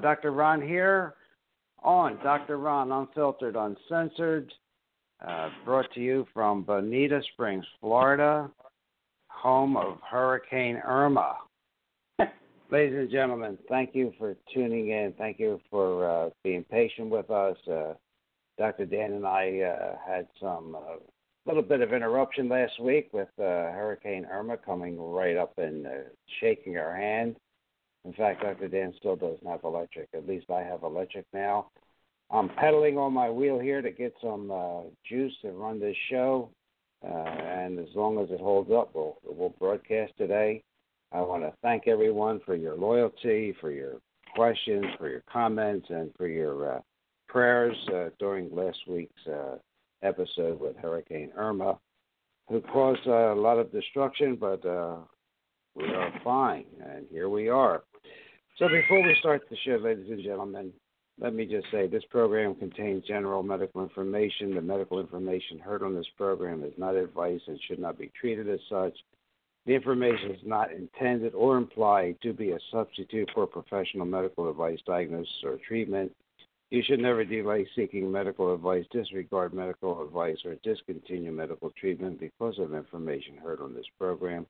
Dr. Ron here on Dr. Ron Unfiltered, Uncensored, uh, brought to you from Bonita Springs, Florida, home of Hurricane Irma. Ladies and gentlemen, thank you for tuning in. Thank you for uh, being patient with us. Uh, Dr. Dan and I uh, had some uh, little bit of interruption last week with uh, Hurricane Irma coming right up and shaking our hand. In fact, Dr. Dan still doesn't have electric. At least I have electric now. I'm pedaling on my wheel here to get some uh, juice to run this show. Uh, and as long as it holds up, we'll, we'll broadcast today. I want to thank everyone for your loyalty, for your questions, for your comments, and for your uh, prayers uh, during last week's uh, episode with Hurricane Irma, who caused uh, a lot of destruction, but we are fine, and here we are. So before we start the show, ladies and gentlemen, let me just say this program contains general medical information. The medical information heard on this program is not advice and should not be treated as such. The information is not intended or implied to be a substitute for professional medical advice, diagnosis, or treatment. You should never delay seeking medical advice, disregard medical advice, or discontinue medical treatment because of information heard on this program.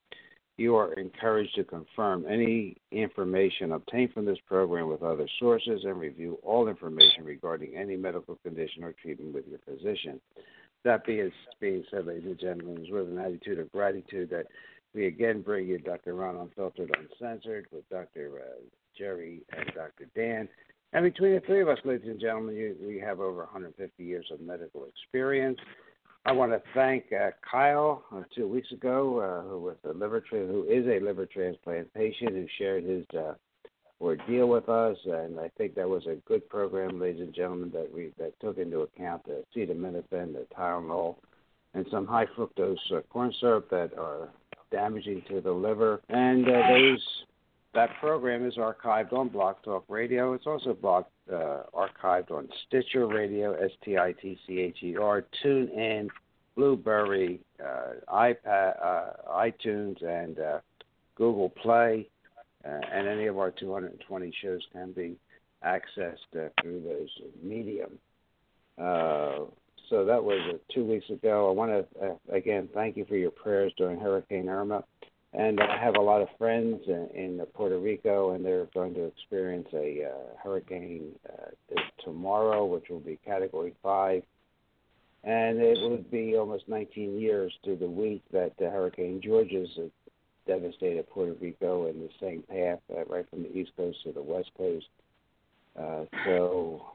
You are encouraged to confirm any information obtained from this program with other sources and review all information regarding any medical condition or treatment with your physician. That being, said, ladies and gentlemen, with an attitude of gratitude that we again bring you Dr. Ron Unfiltered Uncensored with Dr. Uh, Jerry and Dr. Dan. And between the three of us, ladies and gentlemen, you, we have over 150 years of medical experience. I want to thank uh, Kyle uh, two weeks ago, uh, who was a liver tra- who is a liver transplant patient, who shared his uh, ordeal with us, and I think that was a good program, ladies and gentlemen, that we that took into account the acetaminophen, the Tylenol, and some high fructose uh, corn syrup that are damaging to the liver, and uh, those that program is archived on Blog Talk Radio. It's also blog, uh, archived on Stitcher Radio, S T I T C H E R, TuneIn, Blubrry, uh, iPad, uh, iTunes, and uh, Google Play. Uh, and any of our 220 shows can be accessed uh, through those medium. so that was two weeks ago. I want to again thank you for your prayers during Hurricane Irma and I have a lot of friends in, in Puerto Rico, and they're going to experience a uh, hurricane uh, tomorrow, which will be Category Five, and it would be almost 19 years to the week that uh, Hurricane Georges devastated Puerto Rico in the same path, uh, right from the east coast to the west coast. Uh, so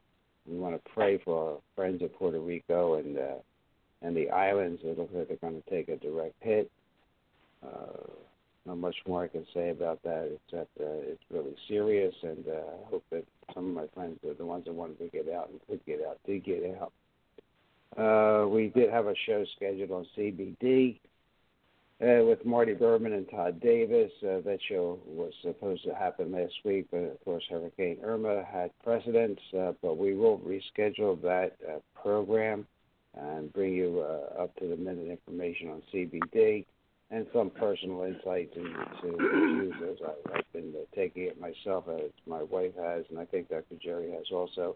we want to pray for our friends of Puerto Rico and uh, and the islands. It looks like they're going to take a direct hit. Uh, not much more I can say about that except uh, it's really serious, and uh, I hope that some of my friends, are the ones that wanted to get out and could get out, did get out. Uh, we did have a show scheduled on CBD uh, with Marty Berman and Todd Davis. Uh, that show was supposed to happen last week, but of course Hurricane Irma had precedence. Uh, but we will reschedule that uh, program and bring you uh, up to the minute information on CBD and some personal insights into as I, I've been uh, taking it myself, as my wife has, and I think Dr. Jerry has also.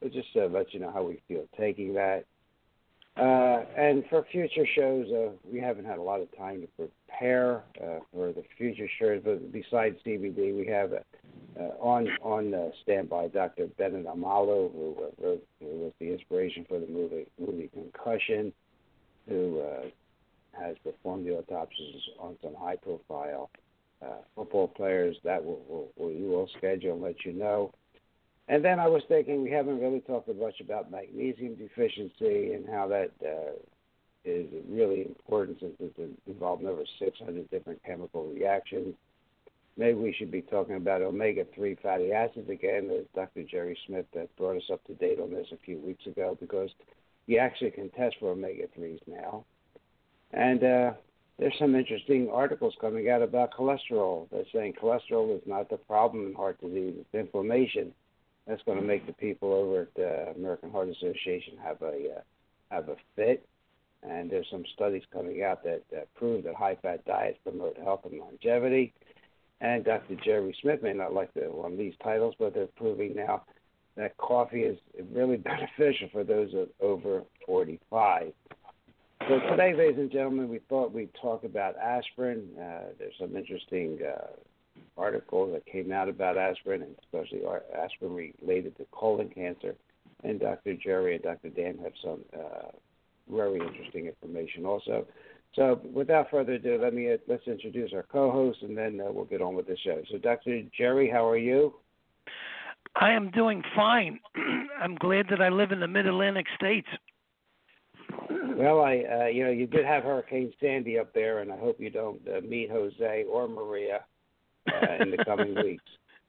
But just to let you know how we feel taking that. Uh, and for future shows, uh, we haven't had a lot of time to prepare uh, for the future shows. But besides CBD, we have uh, on on uh, standby Dr. Bennet Omalu, who, uh, wrote, who was the inspiration for the movie movie Concussion, who uh, has performed the autopsies on some high profile uh, football players. That will, will, will you will schedule and let you know. And then I was thinking we haven't really talked much about magnesium deficiency and how that uh, is really important since it's involved in over 600 different chemical reactions. Maybe we should be talking about omega 3 fatty acids again. As Dr. Jerry Smith that brought us up to date on this a few weeks ago because you actually can test for omega 3s now. And uh, there's some interesting articles coming out about cholesterol. They're saying cholesterol is not the problem in heart disease; it's inflammation. That's going to make the people over at the American Heart Association have a uh, have a fit. And there's some studies coming out that, that prove that high-fat diets promote health and longevity. And Dr. Jerry Smith may not like the, one of these titles, but they're proving now that coffee is really beneficial for those over 45. So today, ladies and gentlemen, we thought we'd talk about aspirin. Uh, there's some interesting uh, articles that came out about aspirin, and especially aspirin related to colon cancer. And Dr. Jerry and Dr. Dan have some uh, very interesting information also. So, without further ado, let me uh, let's introduce our co-host, and then uh, we'll get on with the show. So, Dr. Jerry, how are you? I am doing fine. I'm glad that I live in the Mid Atlantic states. Well, I uh, you know you did have Hurricane Sandy up there, and I hope you don't uh, meet Jose or Maria uh, in the coming weeks.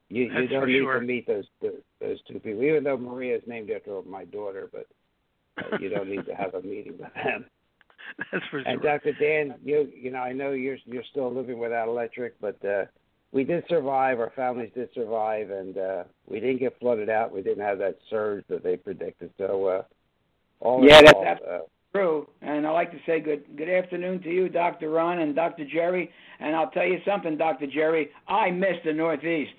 You you don't need sure. to meet those those two people, even though Maria is named after my daughter, but uh, you don't need to have a meeting with them. That's for sure. And Dr. Dan, you you know I know you're you're still living without electric, but uh, we did survive. Our families did survive, and uh, we didn't get flooded out. We didn't have that surge that they predicted. So uh, all yeah, that's all, uh, true. And I'd like to say good good afternoon to you, Dr. Ron and Dr. Jerry. And I'll tell you something, Dr. Jerry. I miss the Northeast.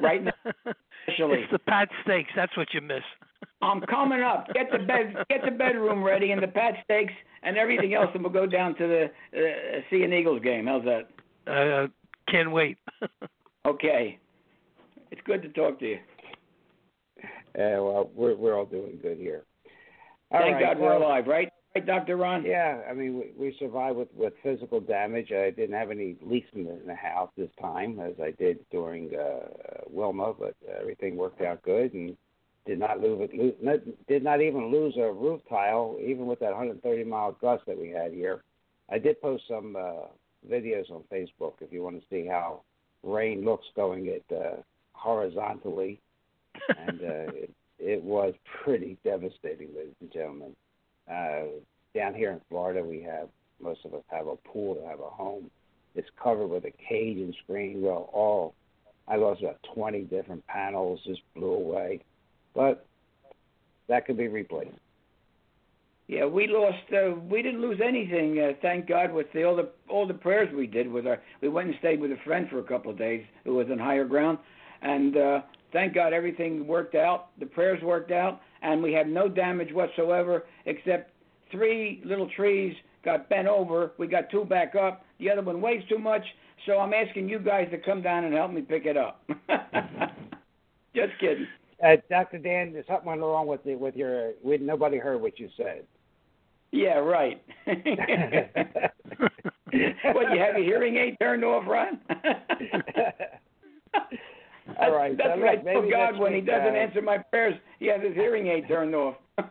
right now, especially. It's the Pat's Steaks. That's what you miss. I'm coming up. Get the bed, get the bedroom ready, and the Pat's Steaks and everything else, and we'll go down to the uh, see an Eagles game. How's that? Uh, can't wait. okay, it's good to talk to you. Uh, well, we're we're all doing good here. All Thank right, God we're alive, right? Right, Doctor Ron. Yeah, I mean we, we survived with with physical damage. I didn't have any leaks in the, in the house this time, as I did during uh, Wilma, but everything worked out good and did not lose, did not even lose a roof tile, even with that 130 mile gust that we had here. I did post some uh, videos on Facebook if you want to see how rain looks going it uh, horizontally, and uh, it, it was pretty devastating, ladies and gentlemen. Uh, down here in Florida, we have most of us have a pool to have a home. It's covered with a cage and screen. Well, all I lost about 20 different panels, just blew away, but that could be replaced. Yeah, we lost. Uh, we didn't lose anything. Uh, thank God with the, all the all the prayers we did with our. We went and stayed with a friend for a couple of days who was on higher ground, and uh, thank God everything worked out. The prayers worked out, and we had no damage whatsoever except three little trees got bent over. We got two back up. The other one weighs too much, so I'm asking you guys to come down and help me pick it up. Just kidding. Uh, Dr. Dan, there's something went wrong with the, with your. We, nobody heard what you said. Yeah, right. what, you have your hearing aid turned off, Ron? All right. That's so what I tell God when he doesn't answer my prayers. He has his hearing aid turned off. All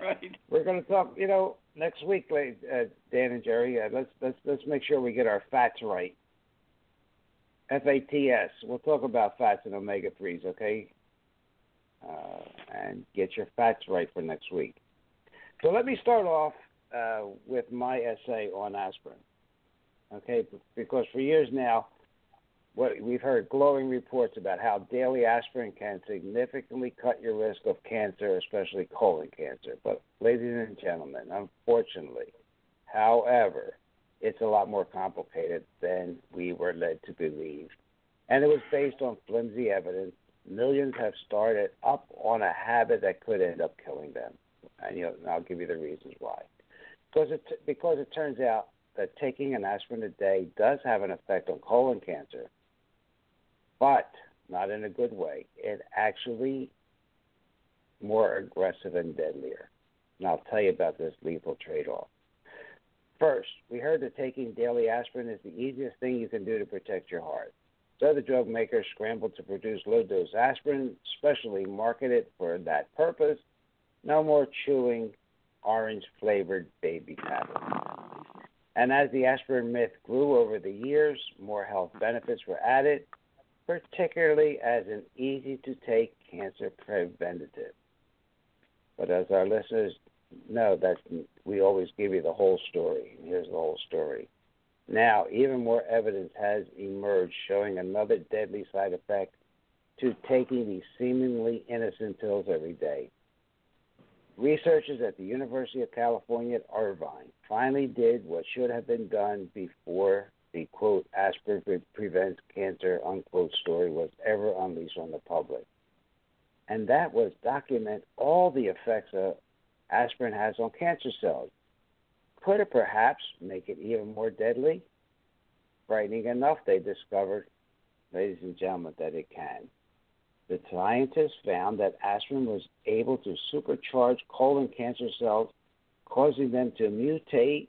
right. We're going to talk. You know, next week, uh, Dan and Jerry. Uh, let's let's let's make sure we get our fats right. F A T S. We'll talk about fats and omega threes. Okay uh, and get your facts right for next week. So let me start off uh, with my essay on aspirin. Okay, because for years now, what we've heard glowing reports about how daily aspirin can significantly cut your risk of cancer, especially colon cancer. But, ladies and gentlemen, unfortunately, however, it's a lot more complicated than we were led to believe. And it was based on flimsy evidence millions have started up on a habit that could end up killing them. And, you know, and I'll give you the reasons why. Because it, because it turns out that taking an aspirin a day does have an effect on colon cancer, but not in a good way. It actually more aggressive and deadlier. And I'll tell you about this lethal trade off. First, we heard that taking daily aspirin is the easiest thing you can do to protect your heart. So the drug makers scrambled to produce low dose aspirin, specially marketed for that purpose. No more chewing orange flavored baby tablets. And as the aspirin myth grew over the years, more health benefits were added, particularly as an easy to take cancer preventative. But as our listeners know, that we always give you the whole story. Here's the whole story. Now, even more evidence has emerged showing another deadly side effect to taking these seemingly innocent pills every day. Researchers at the University of California at Irvine finally did what should have been done before the quote aspirin prevents cancer unquote story was ever unleashed on the public. And that was document all the effects that aspirin has on cancer cells. Could it perhaps make it even more deadly? Frightening enough, they discovered, ladies and gentlemen, that it can. The scientists found that aspirin was able to supercharge colon cancer cells, causing them to mutate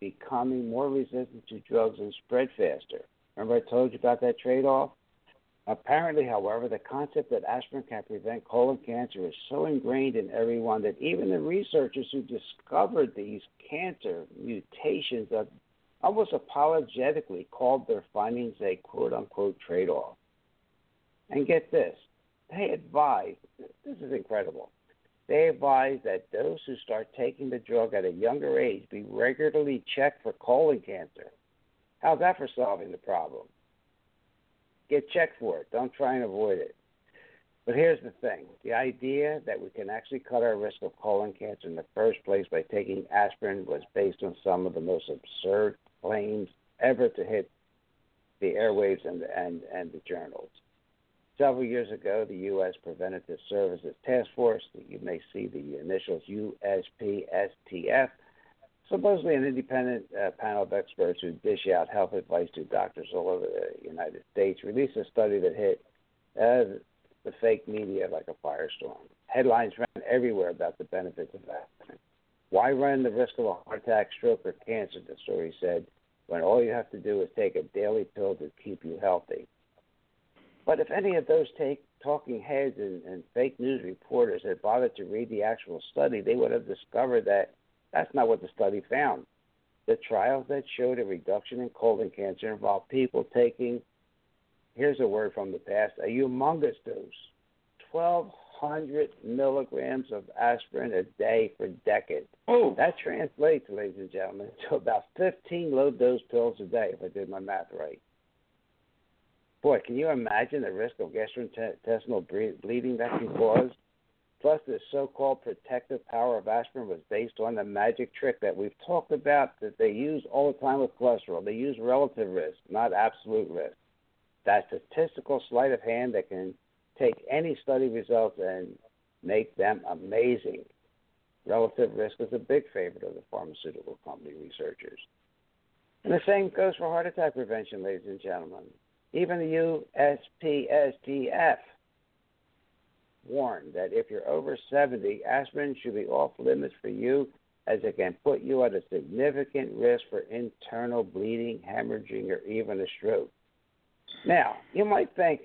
becoming more resistant to drugs and spread faster. Remember, I told you about that trade off? Apparently, however, the concept that aspirin can prevent colon cancer is so ingrained in everyone that even the researchers who discovered these cancer mutations have almost apologetically called their findings a quote unquote trade off. And get this, they advise this is incredible they advise that those who start taking the drug at a younger age be regularly checked for colon cancer. How's that for solving the problem? Get checked for it. Don't try and avoid it. But here's the thing the idea that we can actually cut our risk of colon cancer in the first place by taking aspirin was based on some of the most absurd claims ever to hit the airwaves and, and, and the journals. Several years ago, the U.S. Preventative Services Task Force, you may see the initials USPSTF, supposedly an independent uh, panel of experts who dish out health advice to doctors all over the United States, released a study that hit uh, the fake media like a firestorm. Headlines ran everywhere about the benefits of aspirin. Why run the risk of a heart attack, stroke, or cancer, the story said, when all you have to do is take a daily pill to keep you healthy? But if any of those take, talking heads and, and fake news reporters had bothered to read the actual study, they would have discovered that that's not what the study found. The trials that showed a reduction in colon cancer involved people taking, here's a word from the past, a humongous dose 1,200 milligrams of aspirin a day for decades. Oh. That translates, ladies and gentlemen, to about 15 low dose pills a day, if I did my math right. Boy, can you imagine the risk of gastrointestinal bleeding that can cause? Plus, the so called protective power of aspirin was based on the magic trick that we've talked about that they use all the time with cholesterol. They use relative risk, not absolute risk. That statistical sleight of hand that can take any study results and make them amazing. Relative risk is a big favorite of the pharmaceutical company researchers. And the same goes for heart attack prevention, ladies and gentlemen. Even the USPSTF warned that if you're over 70, aspirin should be off limits for you as it can put you at a significant risk for internal bleeding, hemorrhaging, or even a stroke. Now, you might think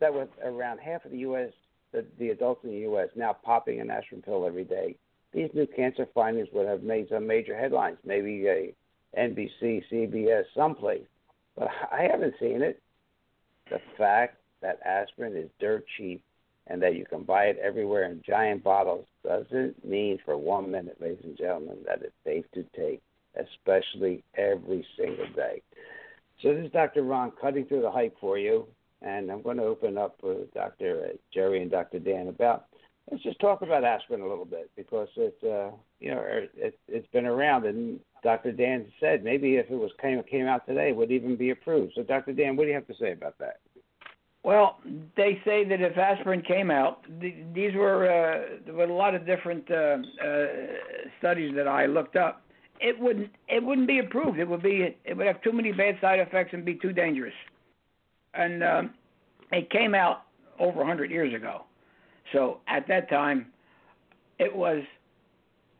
that with around half of the U.S., the, the adults in the U.S. now popping an aspirin pill every day, these new cancer findings would have made some major headlines, maybe a NBC, CBS, someplace. But I haven't seen it. The fact that aspirin is dirt cheap and that you can buy it everywhere in giant bottles doesn't mean for one minute, ladies and gentlemen, that it's safe to take, especially every single day. So this is Dr. Ron cutting through the hype for you, and I'm going to open up with Dr. Uh, Jerry and Dr. Dan about let's just talk about aspirin a little bit because it's uh, you know it, it's been around and Dr. Dan said maybe if it was came came out today, it would even be approved. So, Dr. Dan, what do you have to say about that? Well, they say that if aspirin came out, th- these were uh, there were a lot of different uh, uh, studies that I looked up. It wouldn't it wouldn't be approved. It would be it would have too many bad side effects and be too dangerous. And um, it came out over 100 years ago. So at that time, it was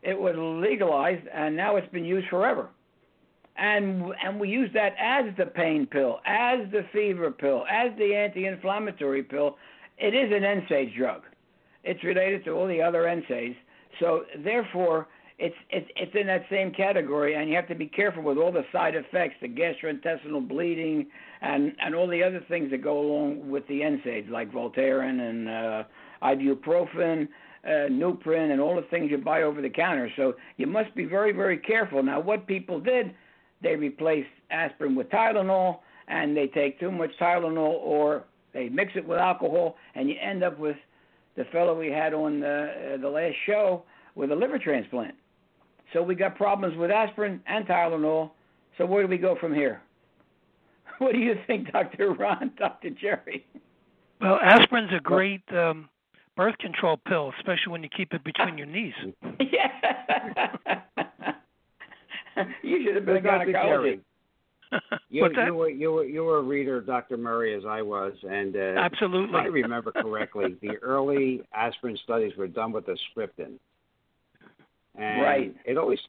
it was legalized, and now it's been used forever. And and we use that as the pain pill, as the fever pill, as the anti-inflammatory pill. It is an NSAID drug. It's related to all the other NSAIDs. So therefore, it's it's it's in that same category, and you have to be careful with all the side effects, the gastrointestinal bleeding, and and all the other things that go along with the NSAIDs, like Voltaren and uh, ibuprofen uh, Nuprin, and all the things you buy over the counter. So you must be very, very careful. Now, what people did, they replaced aspirin with Tylenol, and they take too much Tylenol, or they mix it with alcohol, and you end up with the fellow we had on the, uh, the last show with a liver transplant. So we got problems with aspirin and Tylenol. So where do we go from here? What do you think, Doctor Ron, Doctor Jerry? Well, aspirin's a great um, birth control pill, especially when you keep it between your knees. yeah. you should have been a Dr. gynecologist. Jerry, you, you were you were you were a reader, Dr. Murray, as I was, and uh, if Absolutely. I remember correctly, the early aspirin studies were done with the Ascriptin, and Right. it always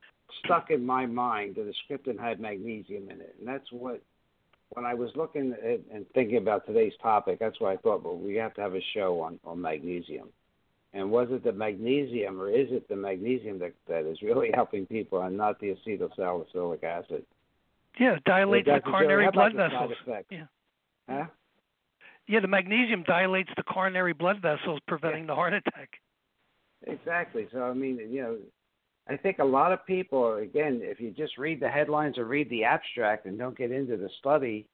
stuck in my mind that the Ascriptin had magnesium in it, and that's what when I was looking at and thinking about today's topic, that's what I thought. Well, we have to have a show on on magnesium. And was it the magnesium, or is it the magnesium that that is really helping people, and not the acetylsalicylic acid? Yeah, it dilates Well, the coronary Jerry, how about blood vessels. Yeah. Huh? Yeah, the magnesium dilates the coronary blood vessels, preventing the heart attack. Exactly. So I mean, you know, I think a lot of people, again, if you just read the headlines or read the abstract and don't get into the study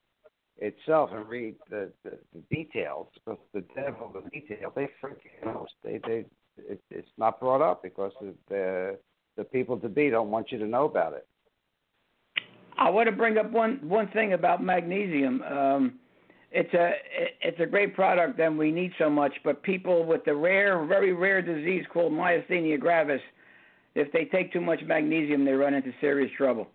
itself and read the, the, the details, because the devil the detail, they forget. You know, they they it, it's not brought up because the, the the people to be don't want you to know about it. I want to bring up one one thing about magnesium. Um, it's a it's a great product and we need so much. But people with the rare, very rare disease called myasthenia gravis, if they take too much magnesium, they run into serious trouble.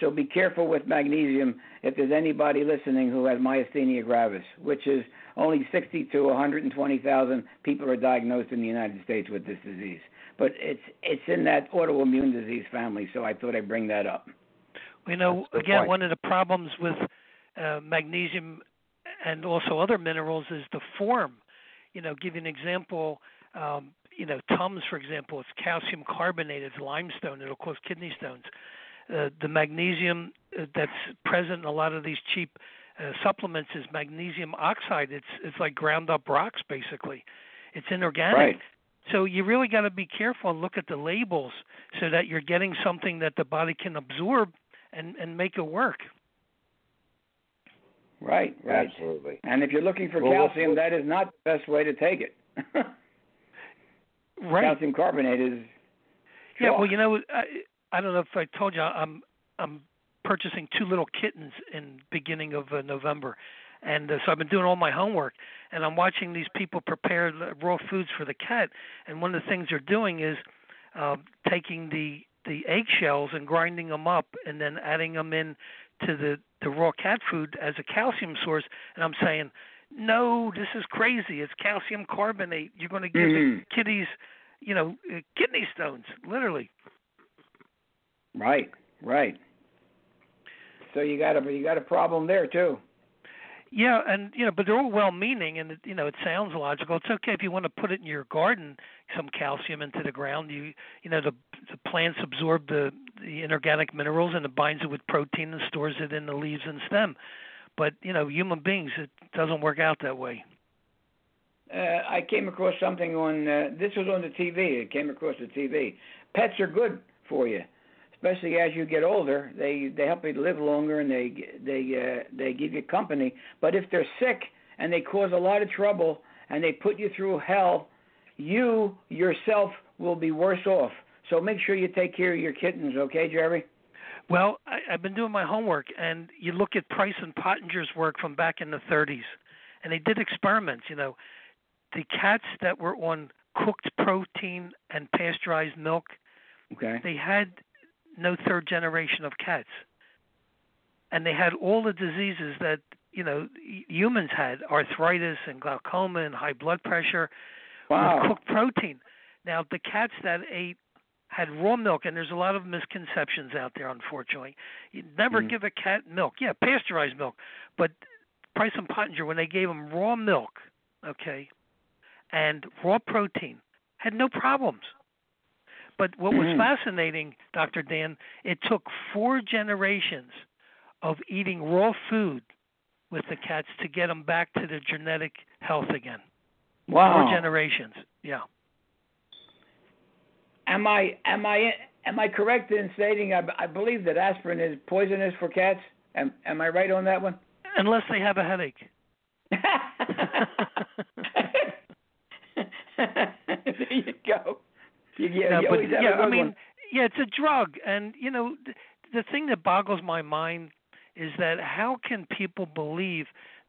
So be careful with magnesium. If there's anybody listening who has myasthenia gravis, which is only 60 to 120,000 people are diagnosed in the United States with this disease, but it's it's in that autoimmune disease family. So I thought I'd bring that up. You know, That's a good again, point. one of the problems with uh, magnesium and also other minerals is the form. You know, give you an example. Um, you know, Tums, for example, it's calcium carbonate, it's limestone. It'll cause kidney stones. Uh, the magnesium uh, that's present in a lot of these cheap uh, supplements is magnesium oxide. It's it's like ground up rocks, basically. It's inorganic. Right. So you really got to be careful and look at the labels so that you're getting something that the body can absorb and and make it work. Right, right. Absolutely. And if you're looking for Well, what- calcium, that is not the best way to take it. Right. Calcium carbonate is. Yeah. Well, you know, I, I don't know if I told you, I'm I'm purchasing two little kittens in beginning of uh, November, and uh, so I've been doing all my homework, and I'm watching these people prepare raw foods for the cat, and one of the things they're doing is uh, taking the the eggshells and grinding them up, and then adding them in to the the raw cat food as a calcium source, and I'm saying. No, this is crazy. It's calcium carbonate. You're going to give Mhm. the kitties, you know, uh, kidney stones, literally. Right, right. So you got a you got a problem there too. Yeah, and you know, but they're all well-meaning, and you know, it sounds logical. It's okay if you want to put it in your garden, some calcium into the ground. You, you know, the the plants absorb the the inorganic minerals, and it binds it with protein and stores it in the leaves and stem. But you know, human beings, it doesn't work out that way. Uh, I came across something on uh, this was on the TV. It came across the TV. Pets are good for you, especially as you get older. They they help you to live longer and they they uh, they give you company. But if they're sick and they cause a lot of trouble and they put you through hell, you yourself will be worse off. So make sure you take care of your kittens, okay, Jerry? Well, I, I've been doing my homework, and you look at Price and Pottenger's work from back in the 30s, and they did experiments. You know, the cats that were on cooked protein and pasteurized milk, Okay. they had no third generation of cats, and they had all the diseases that you know humans had: arthritis and glaucoma and high blood pressure with cooked protein. Now, the cats that ate had raw milk, and there's a lot of misconceptions out there, unfortunately. You never Mhm. give a cat milk. Yeah, pasteurized milk. But Price and Pottenger, when they gave them raw milk, okay, and raw protein, had no problems. But what was Mhm. fascinating, Dr. Dan, it took four generations of eating raw food with the cats to get them back to their genetic health again. Wow. Four generations. Yeah. Am I am I am I correct in stating I, I believe that aspirin is poisonous for cats? Am am I right on that one? Unless they have a headache. there you go. You, you, No, you but yeah, I mean, one. yeah, it's a drug, and you know, th- the thing that boggles my mind is that how can people believe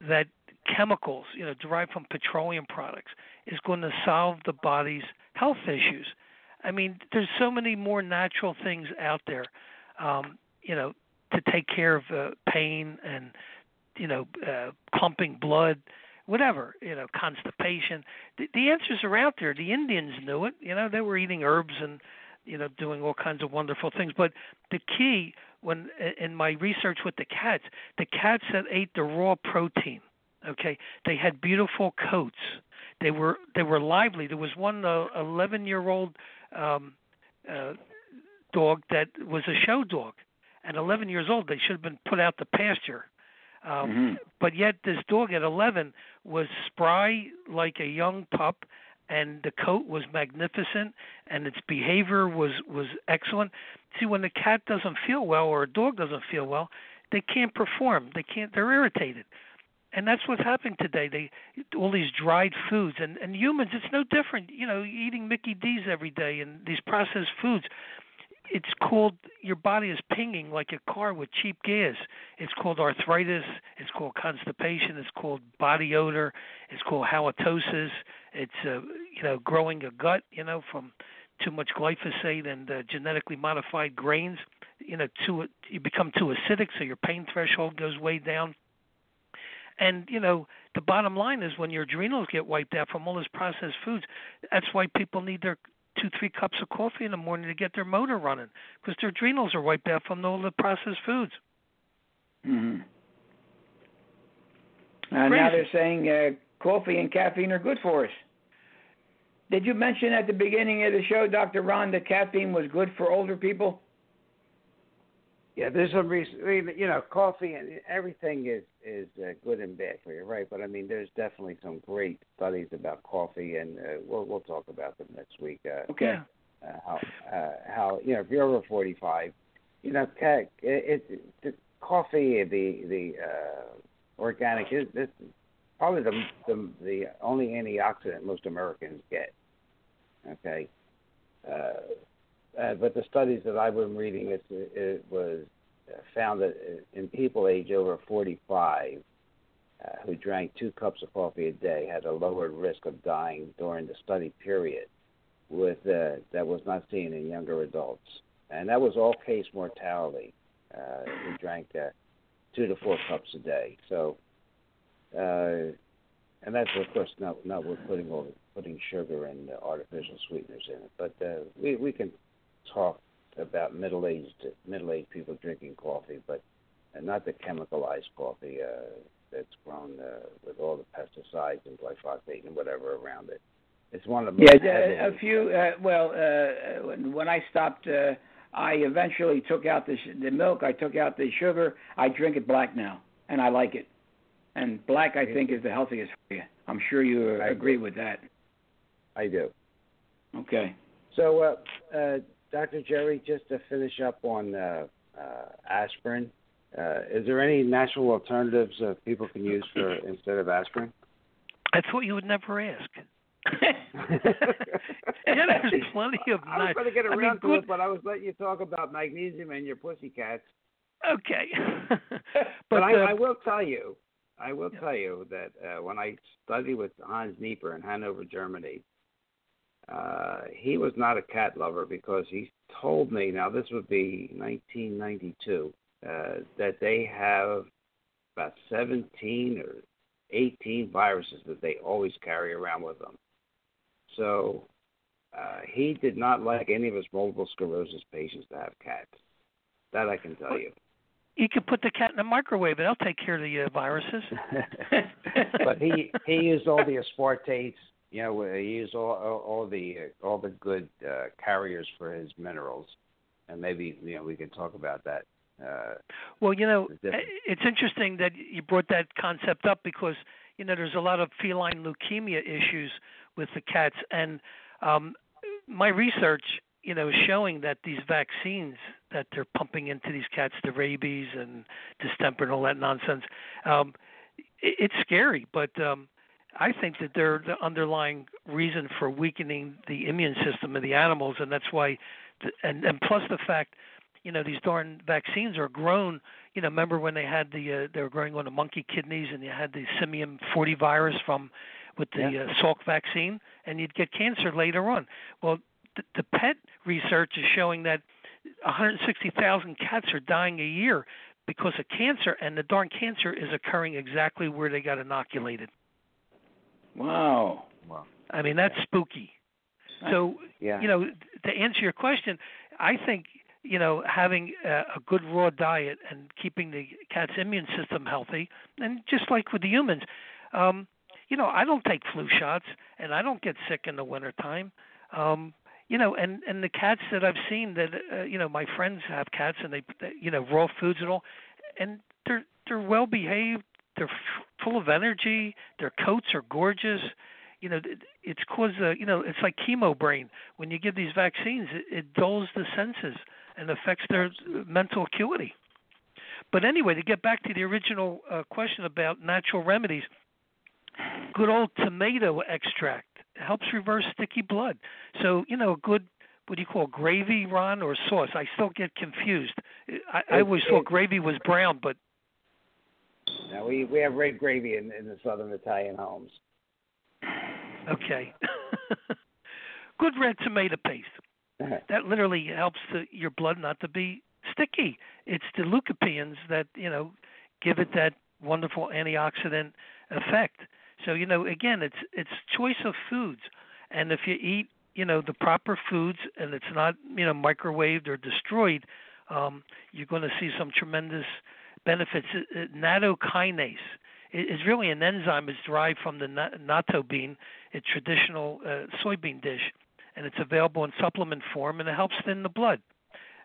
that chemicals, you know, derived from petroleum products, is going to solve the body's health issues? I mean, there's so many more natural things out there, um, you know, to take care of uh, pain and you know, uh, clumping blood, whatever, you know, constipation. The, the answers are out there. The Indians knew it. You know, they were eating herbs and you know doing all kinds of wonderful things. But the key when in my research with the cats, the cats that ate the raw protein, okay, they had beautiful coats. They were they were lively. There was one uh, 11 year old um, uh, dog that was a show dog. At 11 years old, they should have been put out to pasture um, mm-hmm. But yet, this dog at 11 was spry like a young pup, and the coat was magnificent, and its behavior was was excellent. See, when the cat doesn't feel well or a dog doesn't feel well, they can't perform. They can't. They're irritated, and that's what's happening today. They all these dried foods, and and humans, it's no different. You know, eating Mickey D's every day and these processed foods it's called your body is pinging like a car with cheap gas. It's called arthritis. It's called constipation. It's called body odor. It's called halitosis. It's uh, you know growing a gut. You know from too much glyphosate and uh, genetically modified grains. You know too you become too acidic, so your pain threshold goes way down. And you know the bottom line is when your adrenals get wiped out from all those processed foods, that's why people need their two, three cups of coffee in the morning to get their motor running because their adrenals are wiped out from all the processed foods. Mm-hmm. Uh, now they're saying uh, coffee and caffeine are good for us. Did you mention at the beginning of the show, Dr. Ron, that caffeine was good for older people? Yeah, there's some reason. You know, coffee and everything is is uh, good and bad for you, right? But I mean, there's definitely some great studies about coffee, and uh, we'll we'll talk about them next week. Uh, okay. Uh, how uh, how you know if you're over 45, you know, it, it, the coffee, the the uh, organic is this probably the the the only antioxidant most Americans get. Okay. Uh, uh, but the studies that I've been reading, it, it was found that in people age over 45 uh, who drank two cups of coffee a day had a lower risk of dying during the study period, with uh, that was not seen in younger adults, and that was all cause mortality uh, who drank uh, two to four cups a day. So, uh, and that's of course not not with putting all putting sugar and artificial sweeteners in it, but uh, we we can talk about middle-aged middle-aged people drinking coffee, but not the chemicalized coffee uh, that's grown uh, with all the pesticides and glyphosate and whatever around it. It's one of the yeah. A few. Uh, well, uh, when I stopped, uh, I eventually took out the sh- the milk. I took out the sugar. I drink it black now, and I like it. And black, I think, is the healthiest for you. I'm sure you agree with that. I do. Okay. So, uh, uh, Dr. Jerry, just to finish up on uh, uh, aspirin, uh, is there any natural alternatives uh, people can use for instead of aspirin? I thought you would never ask. yeah, there's plenty of. I was going to get around I mean, to it, but I was letting you talk about magnesium and your pussycats. Okay. but, but I, uh, I, will tell you, I will yeah. tell you that uh, when I studied with Hans Nieper in Hanover, Germany, uh, he was not a cat lover because he told me, now this would be 1992, uh, that they have about 17 or 18 viruses that they always carry around with them. So uh, he did not like any of his multiple sclerosis patients to have cats. That I can tell you. You could put the cat in the microwave, and it'll take care of the uh, viruses. but he he used all the aspartates you know, he used all all the all the good uh, carriers for his minerals, and maybe you know we can talk about that. Uh, well, you know, it's interesting that you brought that concept up because you know there's a lot of feline leukemia issues with the cats, and um, my research, you know, is showing that these vaccines that they're pumping into these cats, the rabies and distemper and all that nonsense, um, it, it's scary, but um, I think that they're the underlying reason for weakening the immune system of the animals, and that's why, and and plus the fact, you know these darn vaccines are grown. You know, remember when they had the uh, they were growing on the monkey kidneys, and you had the simian 40 virus from with the Yeah. uh, Salk vaccine, and you'd get cancer later on. Well, the, the pet research is showing that 160,000 cats are dying a year because of cancer, and the darn cancer is occurring exactly where they got inoculated. Wow. Wow. I mean, that's spooky. So, Yeah. you know, to answer your question, I think you know having a, a good raw diet and keeping the cat's immune system healthy, and just like with the humans, um, you know, I don't take flu shots and I don't get sick in the wintertime. Um, you know, and and the cats that I've seen that uh, you know my friends have cats and they they- you know raw foods and all, and they're they're well behaved. They're f- full of energy. Their coats are gorgeous. You know, it's cause uh, you know it's like chemo brain. When you give these vaccines, it, it dulls the senses and affects their mental acuity. But anyway, to get back to the original uh, question about natural remedies, good old tomato extract helps reverse sticky blood. So you know, a good what do you call gravy, Ron, or sauce? I still get confused. I, I always thought gravy was brown, but Now we we have red gravy in, in the Southern Italian homes. okay. good red tomato paste. that literally helps the, your blood not to be sticky. It's the lycopenes that you know give it that wonderful antioxidant effect. So you know, again, it's it's choice of foods, and if you eat you know the proper foods and it's not you know microwaved or destroyed, um, you're going to see some tremendous benefits. Uh, uh, is really an enzyme. It's derived from the natto bean, a traditional uh, soybean dish and it's available in supplement form and it helps thin the blood.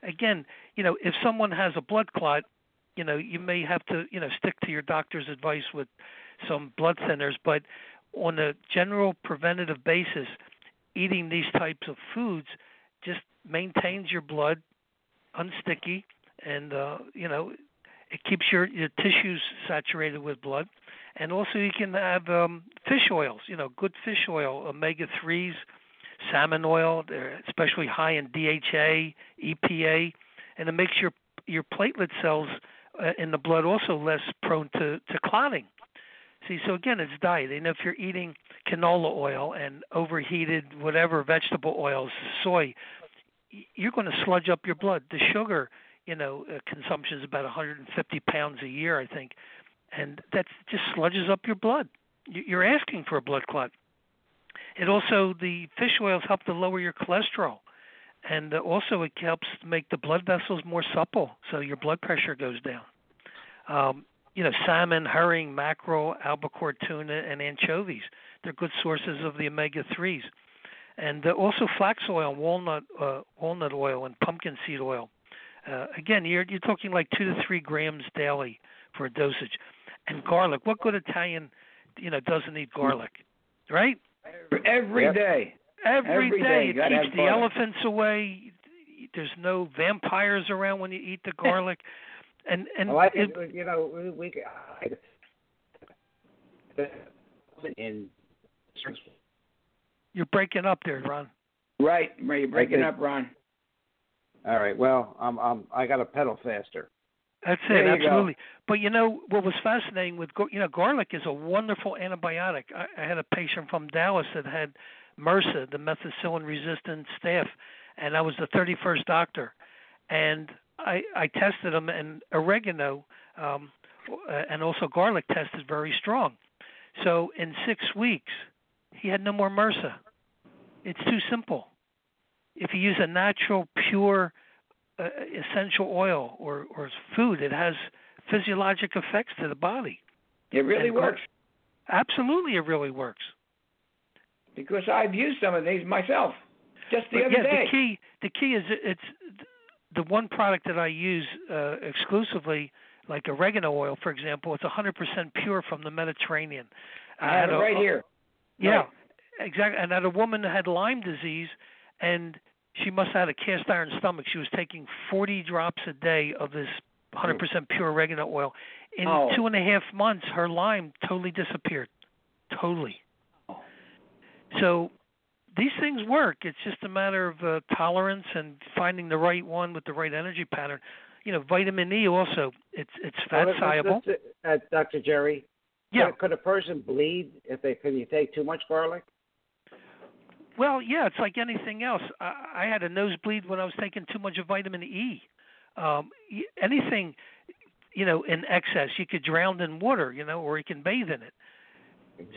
Again, you know, if someone has a blood clot, you know, you may have to, you know, stick to your doctor's advice with some blood thinners, but on a general preventative basis, eating these types of foods just maintains your blood unsticky and uh, you know, it keeps your your tissues saturated with blood. And also you can have um fish oils, you know, good fish oil, omega 3s, salmon oil, they're especially high in DHA, EPA, and it makes your your platelet cells uh, in the blood also less prone to to clotting. See, so again, it's diet. And if you're eating canola oil and overheated whatever vegetable oils, soy, you're going to sludge up your blood. The sugar, you know, uh, consumption is about 150 pounds a year, I think, and that just sludges up your blood. You- You're asking for a blood clot. It also the fish oils help to lower your cholesterol, and uh, also it helps make the blood vessels more supple, so your blood pressure goes down. Um, you know, salmon, herring, mackerel, albacore tuna, and anchovies. They're good sources of the omega threes, and uh, also flax oil, walnut uh, walnut oil, and pumpkin seed oil. Uh, again, you're you're talking like two to three grams daily for a dosage, and garlic. What good Italian, you know, doesn't eat garlic, right? Every Yep. day. Every Every day day, it keeps the garlic. elephants away. There's no vampires around when you eat the garlic, and and Well, I it, think you know we, we I, in you're breaking up there, Ron. Right. Right. You're breaking up, Ron. All right. Well, I'm I'm I got to pedal faster. That's it, you go. absolutely. But you know what was fascinating with you know garlic is a wonderful antibiotic. I, I had a patient from Dallas that had MRSA, the methicillin-resistant staph, and I was the 31st doctor, and I I tested him, and oregano um, and also garlic tested very strong. So in six weeks, he had no more MRSA. It's too simple. If you use a natural, pure uh, essential oil or or food, it has physiologic effects to the body. It really And works Absolutely, it really works. because I've used some of these myself just the But other yeah, day. the key the key is it- it's the one product that I use uh, exclusively, like oregano oil, for example. It's 100% pure from the Mediterranean. I have had it a- right here. Yeah, Right. exactly. And I had a woman that had Lyme disease, and she must have had a cast iron stomach. She was taking 40 drops a day of this 100% pure oregano oil. In Oh. two and a half months, her Lyme totally disappeared. Totally. Oh. So these things work. It's just a matter of uh, tolerance and finding the right one with the right energy pattern. You know, vitamin E also it's it's fat Oh, soluble. uh, Dr. Jerry, Yeah. could, could a person bleed if they can you take too much garlic? Well, yeah, it's like anything else. I, I had a nosebleed when I was taking too much of vitamin E. Um, anything, you know, in excess, you could drown in water, you know, or you can bathe in it.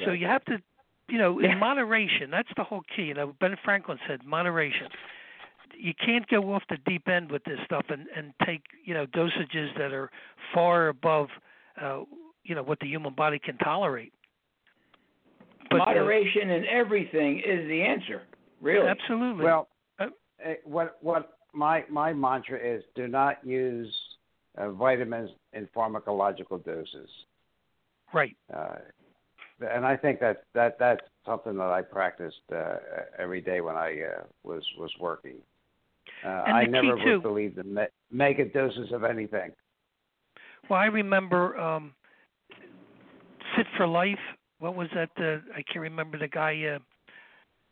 So you have to, you know, in moderation. That's the whole key. You know, Ben Franklin said moderation. You can't go off the deep end with this stuff and and take you know dosages that are far above, uh, you know, what the human body can tolerate. But, Moderation in everything is the answer. Really. absolutely. Well, Uh, eh, what what my my mantra is: do not use uh, vitamins in pharmacological doses. right. Uh, and I think that that that's something that I practiced uh, every day when I uh, was was working. Uh, I never key, would believe in me- mega doses of anything. Well, I remember um Fit for Life. What was that? Uh, I can't remember the guy. Uh,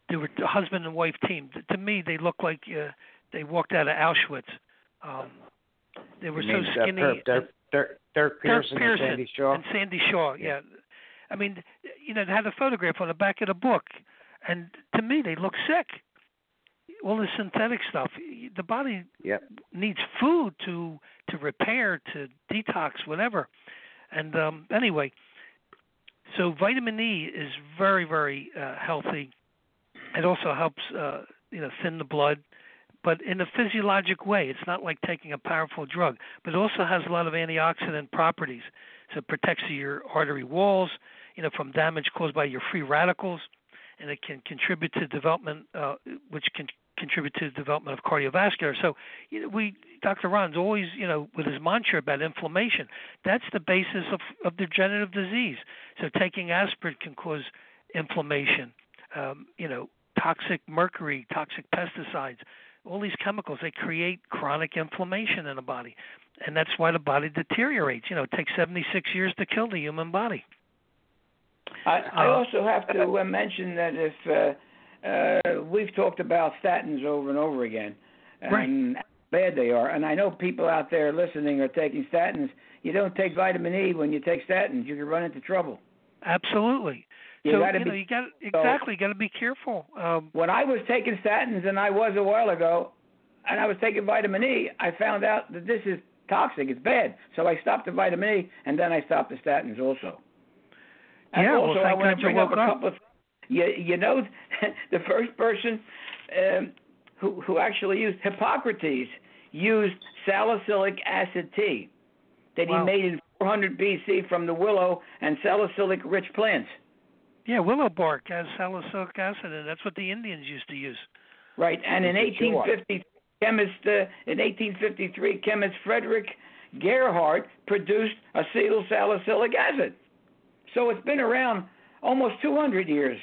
they were the husband and wife team. To me, they looked like uh, they walked out of Auschwitz. Um, they were You so mean, uh, skinny. Durk, Durk, Durk, Durk Pearson, Pearson and Sandy Shaw. and Sandy Shaw. Yeah. I mean, you know, they had a photograph on the back of the book, and to me, they look sick. All the synthetic stuff. The body Yep. needs food to to repair, to detox, whatever. And um anyway, so vitamin E is very very uh, healthy. It also helps uh you know thin the blood, but in a physiologic way. It's not like taking a powerful drug, but it also has a lot of antioxidant properties. So it protects your artery walls, you know, from damage caused by your free radicals, and it can contribute to development, uh, which can contribute to the development of cardiovascular. So, you know, we Dr. Ron's always, you know, with his mantra about inflammation. That's the basis of of degenerative disease. So, taking aspirin can cause inflammation. Um, you know, toxic mercury, toxic pesticides, all these chemicals they create chronic inflammation in the body, and that's why the body deteriorates. You know, it takes 76 years to kill the human body. I, I Uh, also have to uh, mention that if uh, uh, we've talked about statins over and over again, and how bad they are, and I know people out there listening are taking statins. You don't take vitamin E when you take statins; you can run into trouble. Absolutely. You so gotta you be- know you got exactly got to be careful. Um, When I was taking statins, and I was a while ago, and I was taking vitamin E, I found out that this is toxic. It's bad. So I stopped the vitamin E, and then I stopped the statins also. And Yeah, well, also, I want to bring up a up. couple of. You you know, the first person um, who who actually used Hippocrates used salicylic acid tea that Wow. he made in 400 BC from the willow and salicylic rich plants. yeah, willow bark has salicylic acid, and that's what the Indians used to use. Right, and in Mr. Shore. 1850, chemist uh, in 1853, chemist Frederick Gerhardt produced acetyl salicylic acid. So it's been around almost 200 years.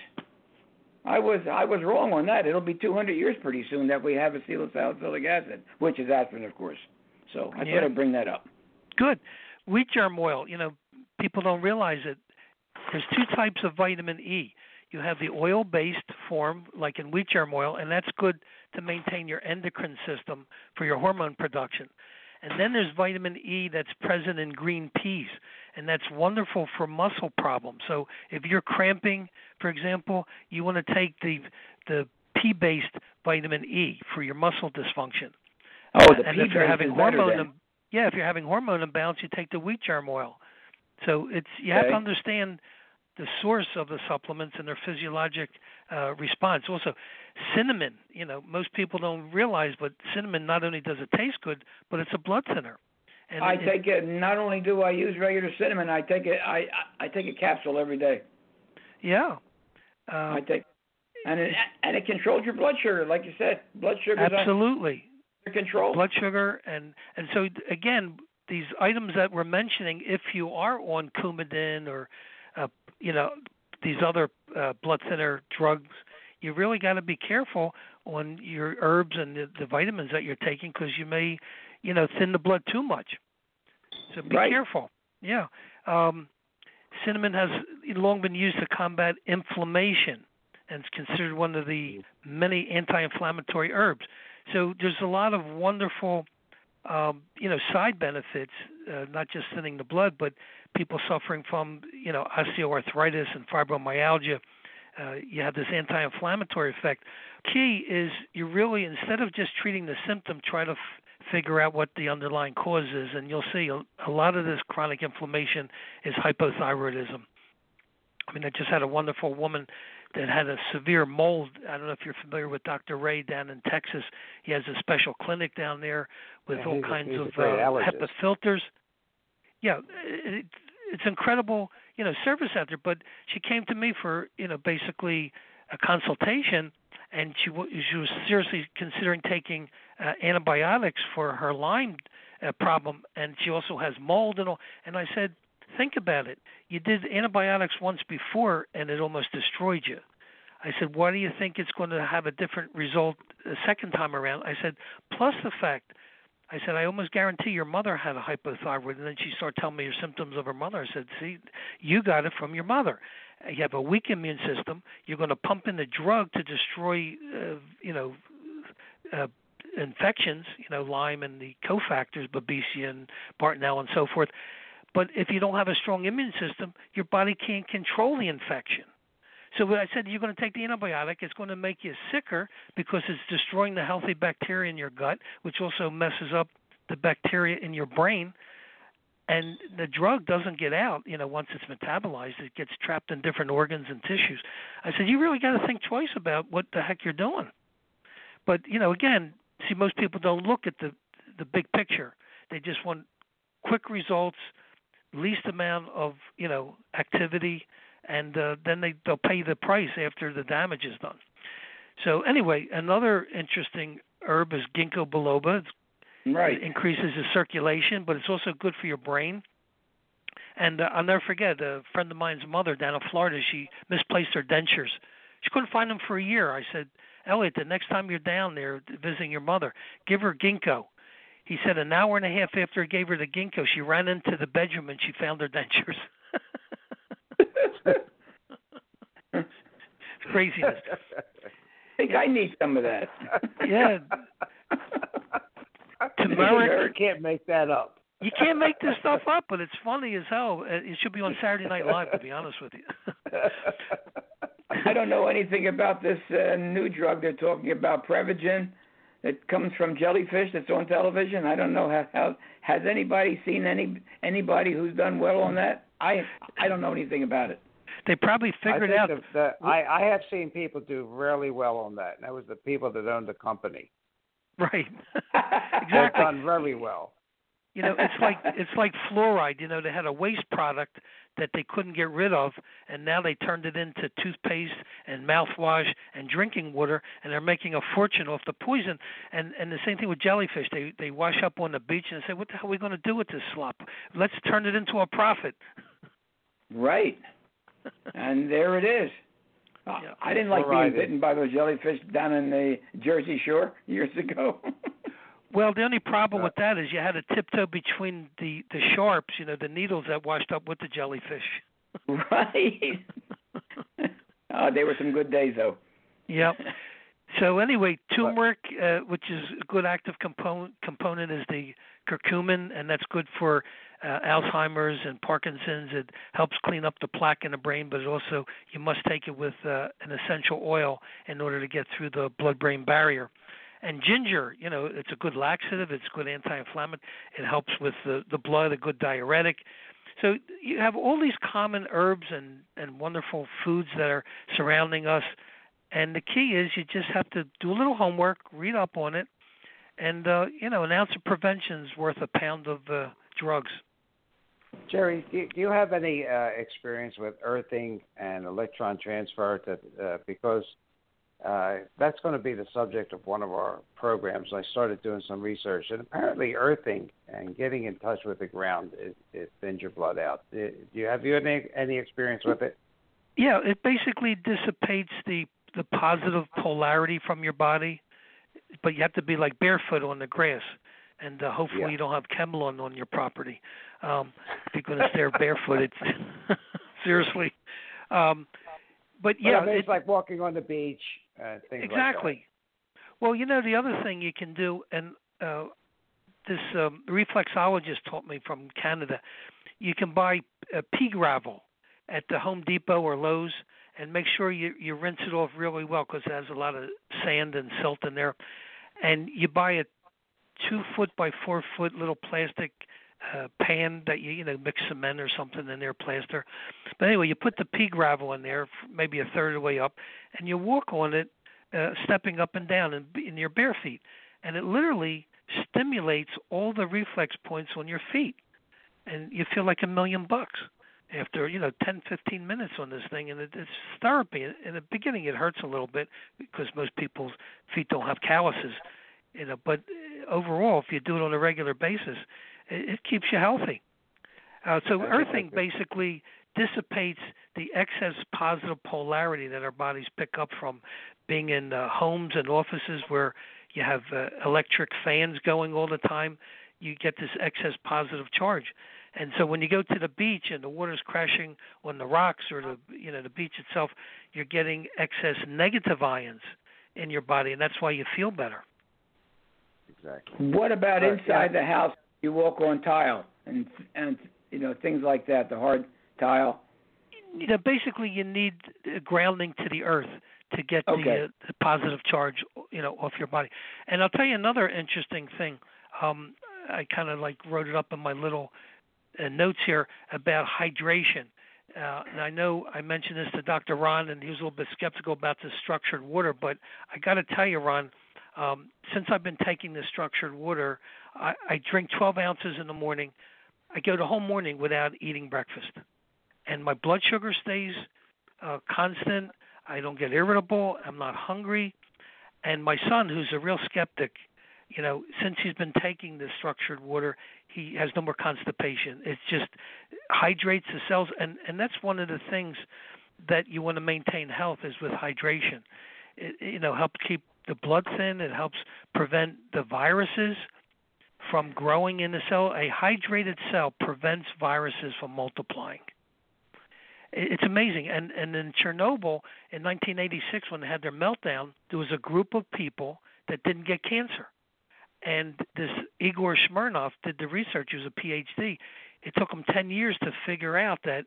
I was I was wrong on that. It'll be 200 years pretty soon that we have acetyl salicylic acid, which is aspirin, of course. So I Yeah. thought I'd bring that up. Good. Wheat germ oil. You know, people don't realize it. There's two types of vitamin E. You have the oil-based form, like in wheat germ oil, and that's good to maintain your endocrine system for your hormone production. And then there's vitamin E that's present in green peas, and that's wonderful for muscle problems. So if you're cramping, for example, you want to take the the pea-based vitamin E for your muscle dysfunction. Oh, the and pea if you're having hormone, im- yeah, if you're having hormone imbalance, you take the wheat germ oil. So it's you have to understand the source of the supplements and their physiologic uh, response. Also, cinnamon. You know, most people don't realize, but cinnamon not only does it taste good, but it's a blood thinner. And I it, take it. Not only do I use regular cinnamon, I take it. I I I take a capsule every day. yeah. Uh, I take, and it and it controls your blood sugar, like you said. Blood sugar absolutely. under control. blood sugar and and so again these items that we're mentioning if you are on coumadin or uh, you know these other uh, blood thinner drugs you really got to be careful on your herbs and the, the vitamins that you're taking because you may you know thin the blood too much so be Right. careful yeah um cinnamon has long been used to combat inflammation and it's considered one of the many anti-inflammatory herbs. So there's a lot of wonderful, um, you know, side benefits, uh, not just thinning the blood, but people suffering from, you know, osteoarthritis and fibromyalgia. Uh, you have this anti-inflammatory effect. Key is you really instead of just treating the symptom, try to figure out what the underlying cause is, and you'll see a, a lot of this chronic inflammation is hypothyroidism. I mean, I just had a wonderful woman that had a severe mold. I don't know if you're familiar with Dr. Rea down in Texas. He has a special clinic down there with yeah, all kinds of uh, HEPA filters. Yeah, it, it's incredible, you know, service out there. But she came to me for, you know, basically a consultation, and she she was seriously considering taking uh, antibiotics for her Lyme uh, problem, and she also has mold and all. And I said, think about it. You did antibiotics once before, and it almost destroyed you. I said, why do you think it's going to have a different result the second time around? I said, plus the fact, I said, I almost guarantee your mother had a hypothyroid. And then she started telling me your symptoms of her mother. I said, see, you got it from your mother. You have a weak immune system. You're going to pump in the drug to destroy, uh, you know, uh, infections, you know, Lyme and the cofactors, Babesia and Bartonella and so forth. But if you don't have a strong immune system, your body can't control the infection. So when I said you're going to take the antibiotic, it's going to make you sicker because it's destroying the healthy bacteria in your gut, which also messes up the bacteria in your brain. And the drug doesn't get out, you know, once it's metabolized, it gets trapped in different organs and tissues. I said, you really got to think twice about what the heck you're doing. But you know, again, see, most people don't look at the the big picture. They just want quick results, least amount of you know activity, and uh, then they they'll pay the price after the damage is done. So anyway, another interesting herb is ginkgo biloba. right. It increases the circulation, but it's also good for your brain. And uh, I'll never forget a friend of mine's mother down in Florida. She misplaced her dentures. She couldn't find them for a year. I said, Elliot, the next time you're down there visiting your mother, give her ginkgo. He said an hour and a half after he gave her the ginkgo, she ran into the bedroom and she found her dentures. craziness. I think I need some of that. Yeah. Turmeric. You can't make that up. You can't make this stuff up, but it's funny as hell. Uh, It should be on Saturday Night Live, to be honest with you. I don't know anything about this uh, new drug they're talking about, Prevagen. It comes from jellyfish. That's on television. I don't know how, how has anybody seen any anybody who's done well on that. I I don't know anything about it. They probably figured I out. think The, the, I, I have seen people do really well on that. And that was the people that owned the company. Right. exactly. They've done very well. You know, it's like it's like fluoride. You know, they had a waste product that they couldn't get rid of, and now they turned it into toothpaste and mouthwash and drinking water, and they're making a fortune off the poison. And and the same thing with jellyfish. They they wash up on the beach and say, "What the hell are we going to do with this slop? Let's turn it into a profit." Right. and there it is. Yeah. I didn't like Fluoride being bitten by those jellyfish down in the Jersey Shore years ago. Well, the only problem with that is you had to tiptoe between the the sharps, you know, the needles that washed up with the jellyfish. right. oh, they were some good days though. Yep. So anyway, turmeric, uh, which is a good active component, component is the curcumin, and that's good for uh, Alzheimer's and Parkinson's. It helps clean up the plaque in the brain, but it also you must take it with uh, an essential oil in order to get through the blood-brain barrier. And ginger, you know, it's a good laxative. It's good anti-inflammatory. It helps with the the blood, a good diuretic. So you have all these common herbs and and wonderful foods that are surrounding us. And the key is you just have to do a little homework, read up on it, and uh, you know an ounce of prevention is worth a pound of uh, drugs. Jerry, do you, do you have any uh, experience with earthing and electron transfer? To, uh, because uh, that's going to be the subject of one of our programs. I started doing some research, and apparently, earthing and getting in touch with the ground it, it thins your blood out. Do you have you any any experience with it? Yeah, it basically dissipates the the positive polarity from your body, but you have to be like barefoot on the grass, and uh, hopefully Yeah. you don't have ChemLawn on your property. Um, if you're going to stare barefoot, it's seriously. Um, but yeah, but it's it, like walking on the beach. Uh, things exactly. Like well, you know the other thing you can do, and uh, this um, reflexologist taught me from Canada. You can buy uh, pea gravel at the Home Depot or Lowe's, and make sure you you rinse it off really well because it has a lot of sand and silt in there. And you buy a two foot by four foot little plastic uh, pan that you you know mix cement or something in there, plaster. But anyway, you put the pea gravel in there, maybe a third of the way up, and you walk on it, uh, stepping up and down in, in your bare feet, and it literally stimulates all the reflex points on your feet, and you feel like a million bucks after you know 10 15 minutes on this thing. And it, it's therapy. In the beginning it hurts a little bit because most people's feet don't have calluses you know. But overall if you do it on a regular basis it, it keeps you healthy uh, so earthing basically dissipates the excess positive polarity that our bodies pick up from being in uh, homes and offices where you have uh, electric fans going all the time you get this excess positive charge and so when you go to the beach and the water's crashing on the rocks or the you know the beach itself, you're getting excess negative ions in your body, and that's why you feel better. Exactly. What about Uh, inside yeah. the house? You walk on tile and and you know things like that, the hard tile. You know, basically, you need grounding to the earth to get Okay. the, uh, the positive charge, you know, off your body. And I'll tell you another interesting thing. Um, I kind of like wrote it up in my little uh, notes here about hydration. Uh, and I know I mentioned this to Dr. Ron, and he was a little bit skeptical about the structured water. But I got to tell you, Ron, um, since I've been taking the structured water, I, I drink 12 ounces in the morning. I go the whole morning without eating breakfast, and my blood sugar stays uh, constant. I don't get irritable. I'm not hungry. And my son, who's a real skeptic, you know, since he's been taking the structured water, he has no more constipation. It just hydrates the cells, and and that's one of the things that you want to maintain health is with hydration. It you know helps keep the blood thin. It helps prevent the viruses from growing in the cell. A hydrated cell prevents viruses from multiplying. It's amazing. And and in Chernobyl in 1986, when they had their meltdown, there was a group of people that didn't get cancer and this Igor Smirnov did the research. He was a PhD. It took him 10 years to figure out that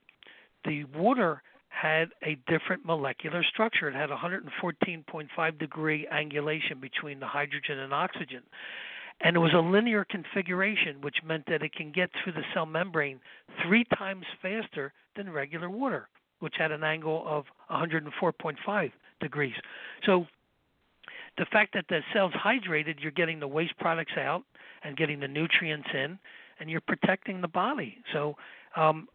the water had a different molecular structure. It had 114.5 degree angulation between the hydrogen and oxygen. And it was a linear configuration, which meant that it can get through the cell membrane three times faster than regular water, which had an angle of 104.5 degrees. So the fact that the cell's hydrated, you're getting the waste products out and getting the nutrients in, and you're protecting the body. So um,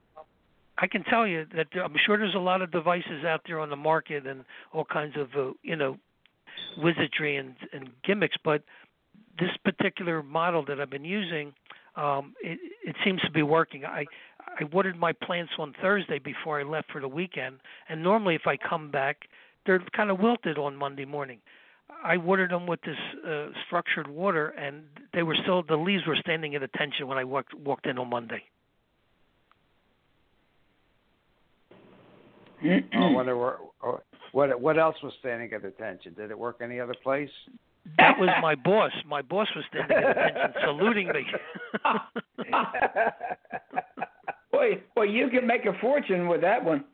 I can tell you that there, I'm sure there's a lot of devices out there on the market and all kinds of uh, you know wizardry and, and gimmicks, but this particular model that I've been using, um, it, it seems to be working. I I watered my plants on Thursday before I left for the weekend, and normally if I come back, they're kind of wilted on Monday morning. I watered them with this uh, structured water, and they were still the leaves were standing at attention when I walked walked in on Monday. I wonder where, what what else was standing at attention. Did it work any other place? That was my boss. My boss was standing at attention, saluting me. Boy, well, you can make a fortune with that one.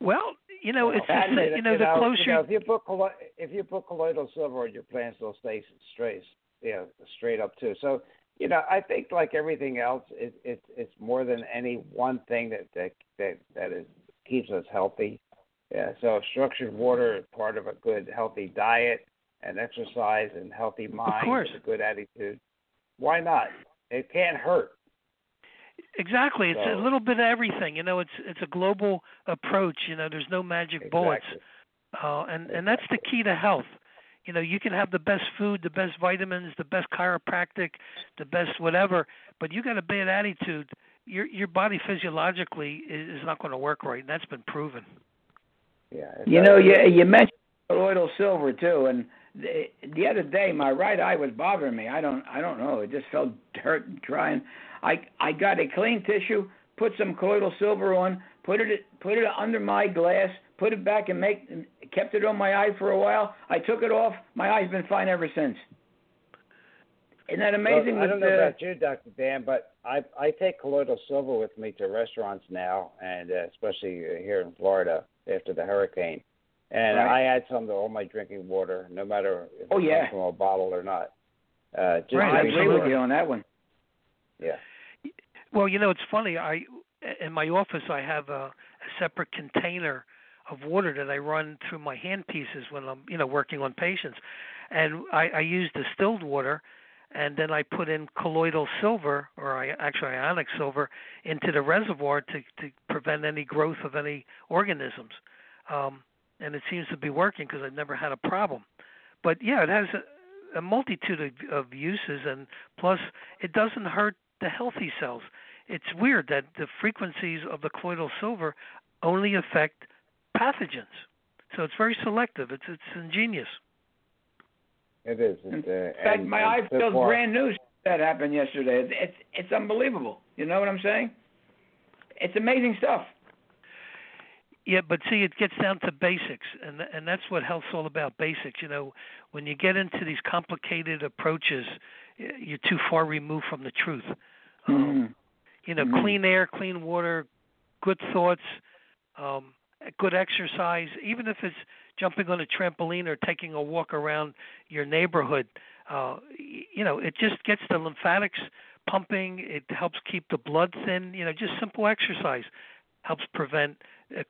well, you know, it's just, you know the closer. you know, if you put collo- if you put colloidal silver on your plants, they'll stay straight, you know, straight up too. So you know, I think like everything else, it, it it's more than any one thing that that that that is keeps us healthy. Yeah. So structured water is part of a good healthy diet and exercise and healthy mind course. with a good attitude. Why not? It can't hurt. Exactly. It's a little bit of everything. You know, it's it's a global approach. You know, there's no magic bullets. Exactly. Uh, and and that's the key to health. You know, you can have the best food, the best vitamins, the best chiropractic, the best whatever, but you got a bad attitude. Your your body physiologically is, is not going to work right, and that's been proven. Yeah. You know, you you mentioned colloidal silver too, and the, the other day my right eye was bothering me. I don't I don't know. It just felt hurt and drying. I I got a clean tissue, put some colloidal silver on, put it put it under my glass, put it back and make kept it on my eye for a while. I took it off. My eye's been fine ever since. Isn't that amazing? Well, I don't know about you, Doctor Dan, but I I take colloidal silver with me to restaurants now, and uh, especially here in Florida after the hurricane. And Right. I add some to all my drinking water, no matter if Oh, it yeah. comes from a bottle or not. Uh, just Right, I agree sure. with you on that one. Yeah. Well, you know, it's funny. I in my office I have a, a separate container of water that I run through my hand pieces when I'm, you know, working on patients, and I, I use distilled water, and then I put in colloidal silver, or I actually ionic silver, into the reservoir to to prevent any growth of any organisms, um, and it seems to be working because I've never had a problem. But yeah, it has a, a multitude of, of uses, and plus it doesn't hurt the healthy cells. It's weird that the frequencies of the colloidal silver only affect pathogens. So it's very selective. It's it's ingenious. It is. In It, uh, fact, and, my and eye so feels far- brand new. That happened yesterday. It's, it's it's unbelievable. You know what I'm saying? It's amazing stuff. Yeah, but see, it gets down to basics, and and that's what health's all about. Basics. You know, when you get into these complicated approaches, you're too far removed from the truth. Um, Mhm. you know, Mhm. clean air, clean water, good thoughts, um, good exercise, even if it's jumping on a trampoline or taking a walk around your neighborhood. Uh, you know, it just gets the lymphatics pumping. It helps keep the blood thin. You know, just simple exercise helps prevent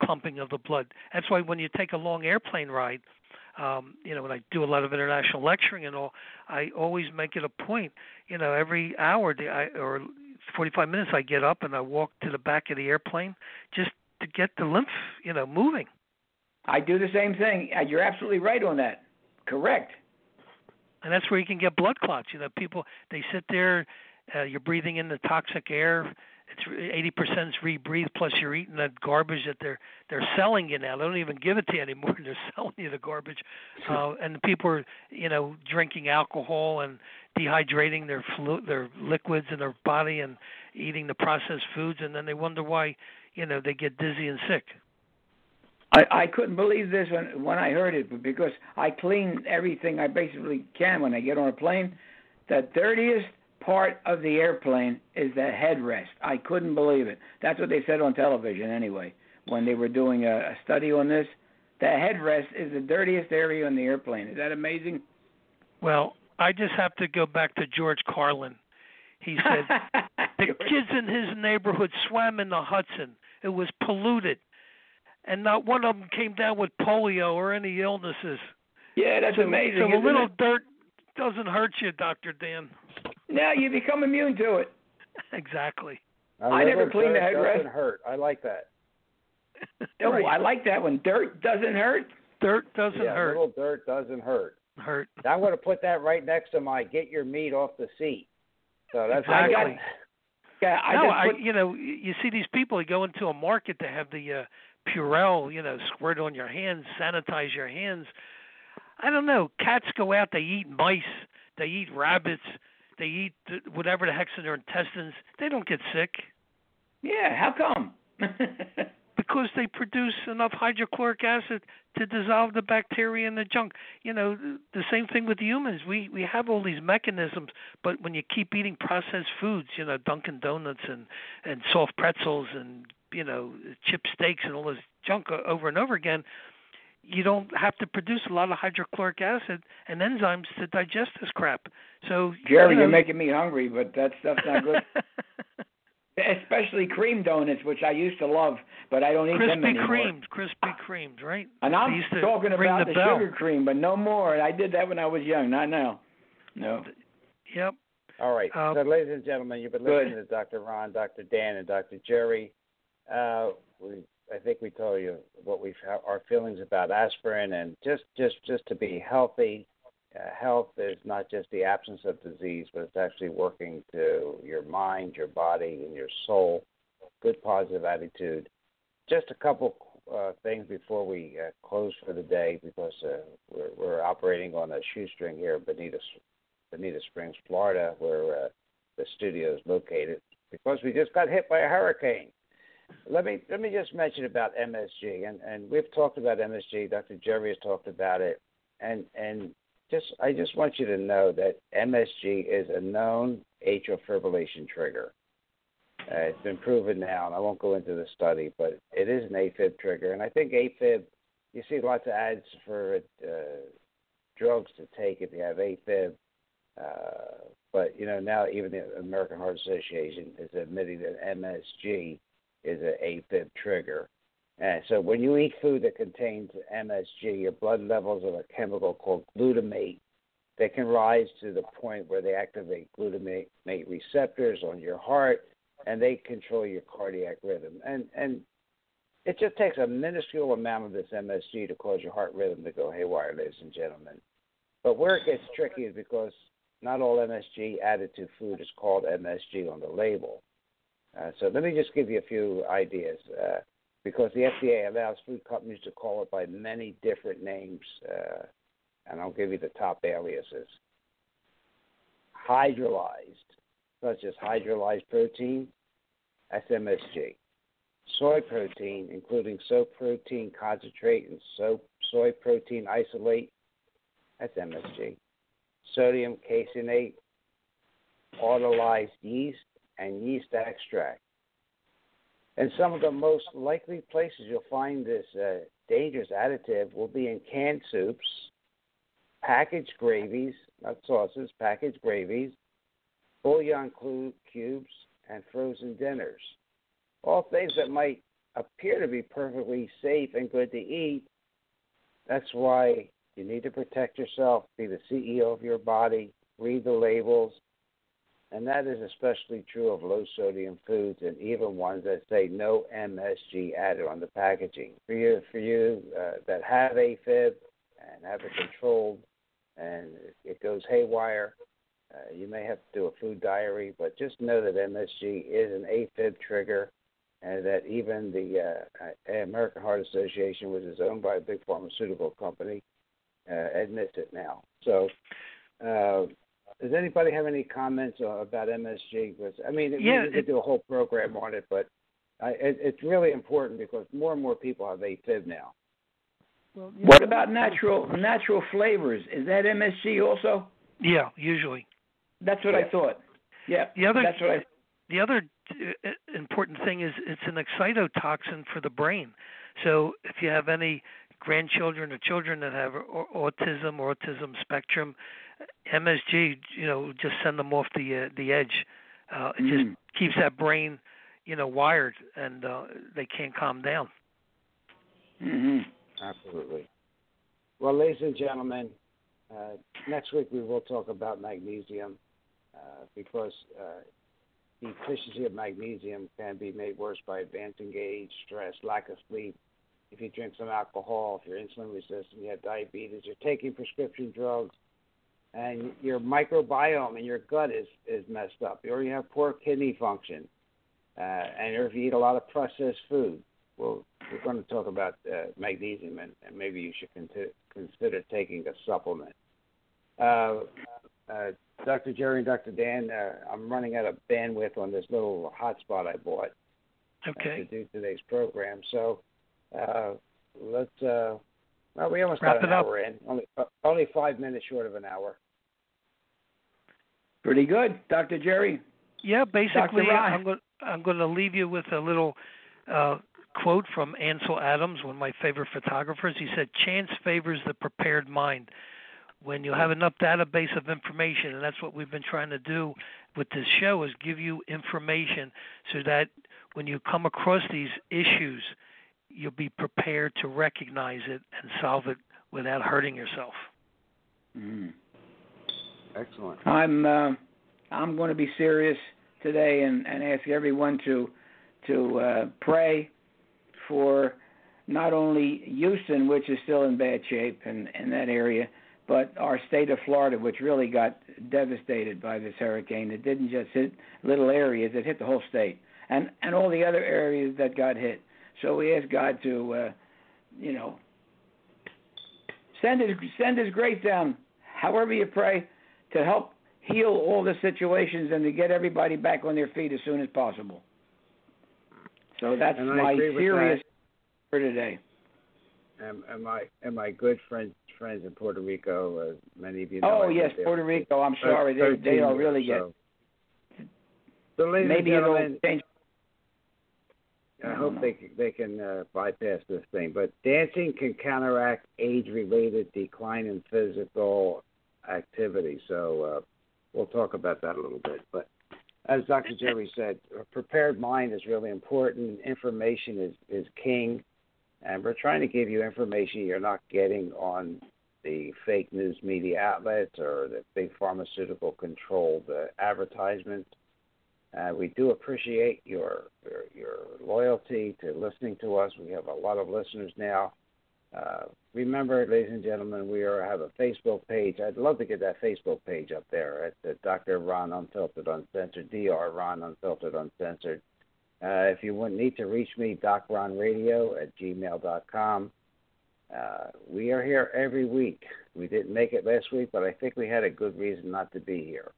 clumping of the blood. That's why when you take a long airplane ride, um, you know, when I do a lot of international lecturing and all, I always make it a point. You know, every hour the, I, or 45 minutes, I get up and I walk to the back of the airplane just to get the lymph, you know, moving. I do the same thing. Uh, You're absolutely right on that. Correct. and that's where you can get blood clots. You know, people they sit there, uh, you're breathing in the toxic air. It's eighty percent is rebreathed, plus you're eating that garbage that they're they're selling you now. They don't even give it to you anymore. They're selling you the garbage, uh, and the people are you know drinking alcohol and dehydrating their flu- their liquids in their body and eating the processed foods, and then they wonder why you know they get dizzy and sick. I, I couldn't believe this when when I heard it, but because I clean everything I basically can when I get on a plane, the dirtiest part of the airplane is the headrest. I couldn't believe it. That's what they said on television anyway when they were doing a, a study on this. The headrest is the dirtiest area on the airplane. Is that amazing? Well, I just have to go back to George Carlin. He said The kids in his neighborhood swam in the Hudson. It was polluted, and not one of them came down with polio or any illnesses. yeah, that's so, amazing. So a little it? dirt doesn't hurt you, Doctor Dan. Now you become immune to it. exactly. I never little cleaned the dirt headrest. Doesn't hurt. I like that. Oh, Right. I like that one. Dirt doesn't hurt. Dirt doesn't yeah, hurt. little dirt doesn't hurt. Hurt. I'm going to put that right next to my "Get your meat off the seat." So that's I got- Exactly. Yeah, I no, just I put, you know you see these people. You go into a market to have the uh, Purell, you know, squirt on your hands, sanitize your hands. I don't know. Cats go out. They eat mice. They eat rabbits. They eat whatever the heck's in their intestines. They don't get sick yeah. How come? because they produce enough hydrochloric acid to dissolve the bacteria and the junk. You know, the same thing with humans. We we have all these mechanisms, but when you keep eating processed foods, you know, Dunkin' Donuts and and soft pretzels and you know, chip steaks and all this junk over and over again, you don't have to produce a lot of hydrochloric acid and enzymes to digest this crap. So Jerry, you know, you're making me hungry, but that stuff's not good. Especially cream donuts, which I used to love, but I don't eat them Krispy anymore. Kremes, Krispy Kremes, right? And They I'm used talking ring about the the, sugar cream, but no more. I did that when I was young, not now. No. Yep. All right. Uh, so, ladies and gentlemen, you've been Good. listening to Dr. Ron, Dr. Dan, and Dr. Jerry. Uh, we, I think we told you what we our feelings about aspirin, and just just just to be healthy. Uh, health is not just the absence of disease, but it's actually working to your mind, your body, and your soul. Good positive attitude. Just a couple uh, things before we uh, close for the day, because uh, we're, we're operating on a shoestring here, Benita Bonita Springs, Florida, where uh, the studio is located, because we just got hit by a hurricane. let me let me just mention about MSG, and and we've talked about MSG. Dr. Jerry has talked about it, and and just I just want you to know that MSG is a known atrial fibrillation trigger. Uh, it's been proven now, and I won't go into the study, but it is an AFib trigger, and I think AFib. You see lots of ads for uh, drugs to take if you have AFib. Uh, but you know now even the American Heart Association is admitting that MSG is an AFib trigger. And so when you eat food that contains MSG, your blood levels of a chemical called glutamate they can rise to the point where they activate glutamate receptors on your heart and they control your cardiac rhythm. And and it just takes a minuscule amount of this MSG to cause your heart rhythm to go haywire, ladies and gentlemen. But where it gets tricky is because not all MSG added to food is called MSG on the label. Uh, so let me just give you a few ideas. Uh, because the FDA allows food companies to call it by many different names, uh, and I'll give you the top aliases. Hydrolyzed, such as hydrolyzed protein, SMSG. Soy protein, including soy protein concentrate and soy protein isolate, that's MSG. Sodium caseinate, autolyzed yeast, and yeast extract. And some of the most likely places you'll find this uh, dangerous additive will be in canned soups, packaged gravies, not sauces, packaged gravies, bouillon cubes, and frozen dinners. All things that might appear to be perfectly safe and good to eat. That's why you need to protect yourself, be the CEO of your body, read the labels, and that is especially true of low sodium foods and even ones that say no MSG added on the packaging. For you, for you uh, that have AFib and have it controlled, and it goes haywire, uh, you may have to do a food diary. But just know that MSG is an AFib trigger, and that even the uh, American Heart Association, which is owned by a big pharmaceutical company, uh, admits it now. So. Does anybody have any comments about MSG? Because I mean, yeah, we could do a whole program on it, but I, it, it's really important because more and more people have AFib now. Well, what about natural natural flavors? Is that MSG also? Yeah, usually. That's what yeah. I thought. Yeah, the other, that's what I. The other uh, important thing is it's an excitotoxin for the brain. So if you have any grandchildren or children that have autism, or autism spectrum, MSG, you know, just send them off the uh, the edge. Uh, it mm. just keeps that brain, you know, wired, and uh, they can't calm down. Mm-hmm. Absolutely. Well, ladies and gentlemen, uh, next week we will talk about magnesium uh, because uh, the deficiency of magnesium can be made worse by advancing age, stress, lack of sleep. If you drink some alcohol, if you're insulin resistant, you have diabetes, you're taking prescription drugs, and your microbiome in your gut is is messed up, or you have poor kidney function, uh, and or if you eat a lot of processed food. Well, we're going to talk about uh, magnesium, and, and maybe you should consider, consider taking a supplement. Uh, uh, Dr. Jerry and Dr. Dan, uh, I'm running out of bandwidth on this little hotspot I bought okay. uh, to do today's program. So uh, let's. Uh, well, we almost Wrap got an hour up. in. Only uh, only five minutes short of an hour. Pretty good, Dr. Jerry. Yeah, basically, I'm going, I'm going to leave you with a little uh, quote from Ansel Adams, one of my favorite photographers. He said, "Chance favors the prepared mind." When you have enough database of information, and that's what we've been trying to do with this show, is give you information so that when you come across these issues, you'll be prepared to recognize it and solve it without hurting yourself. Mm. Excellent. I'm uh, I'm going to be serious today and, and ask everyone to to uh, pray for not only Houston, which is still in bad shape in, in that area, but our state of Florida, which really got devastated by this hurricane. It didn't just hit little areas; it hit the whole state, and and all the other areas that got hit. So we ask God to, uh, you know, send His send His grace down. However you pray, to help heal all the situations and to get everybody back on their feet as soon as possible. So that's my serious for today. And, and my and my good friends friends in Puerto Rico, as many of you know. Oh I yes, Puerto Rico. I'm sorry, they 13 they are years, really so. get. So, ladies Maybe and it'll gentlemen, change. I hope they can- they can uh, bypass this thing. But dancing can counteract age-related decline in physical activity. So uh, we'll talk about that a little bit. But as Dr. Jerry said, a prepared mind is really important. Information is is king, and we're trying to give you information you're not getting on the fake news media outlets or the big pharmaceutical controlled uh, advertisements. Uh, we do appreciate your, your your loyalty to listening to us. We have a lot of listeners now. Uh, remember, ladies and gentlemen, we are have a Facebook page. I'd love to get that Facebook page up there at Dr. Ron Unfiltered Uncensored, Dr. Ron Unfiltered Uncensored. Uh, if you would need to reach me, docronradio at gmail.com. Uh, we are here every week. We didn't make it last week, but I think we had a good reason not to be here.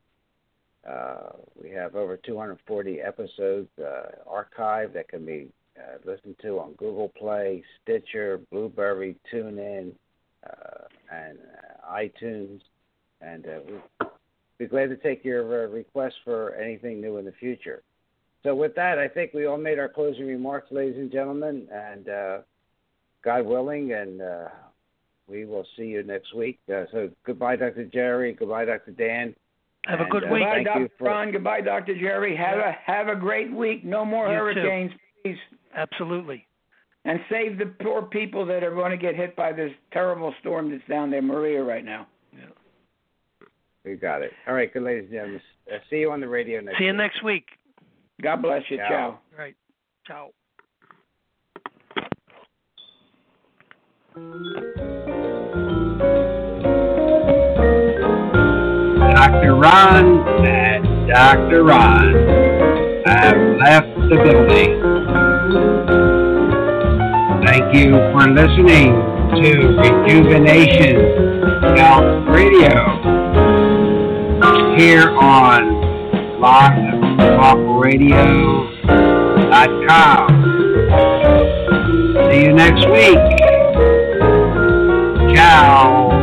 Uh, we have over 240 episodes uh, archived that can be uh, listened to on Google Play, Stitcher, Blubrry, TuneIn, uh, and uh, iTunes. And uh, we'd be glad to take your uh, requests for anything new in the future. So, with that, I think we all made our closing remarks, ladies and gentlemen, and uh, God willing, and uh, we will see you next week. Uh, so, goodbye, Dr. Jerry. Goodbye, Dr. Dan. Have a good uh, week. Goodbye, Thank Dr. you for- Ron. Goodbye, Dr. Jerry. Have a have a great week. No more You too. hurricanes, please. Absolutely. And save the poor people that are going to get hit by this terrible storm that's down there, Maria, right now. We got it. All right, good, ladies and gentlemen. Uh, see you on the radio next See you week. next week. God bless you. Ciao. Ciao. Right. Ciao. Dr. Ron and Dr. Ron have left the building. Thank you for listening to Rejuvenation Health Radio here on blogtalkradio.com. See you next week. Ciao.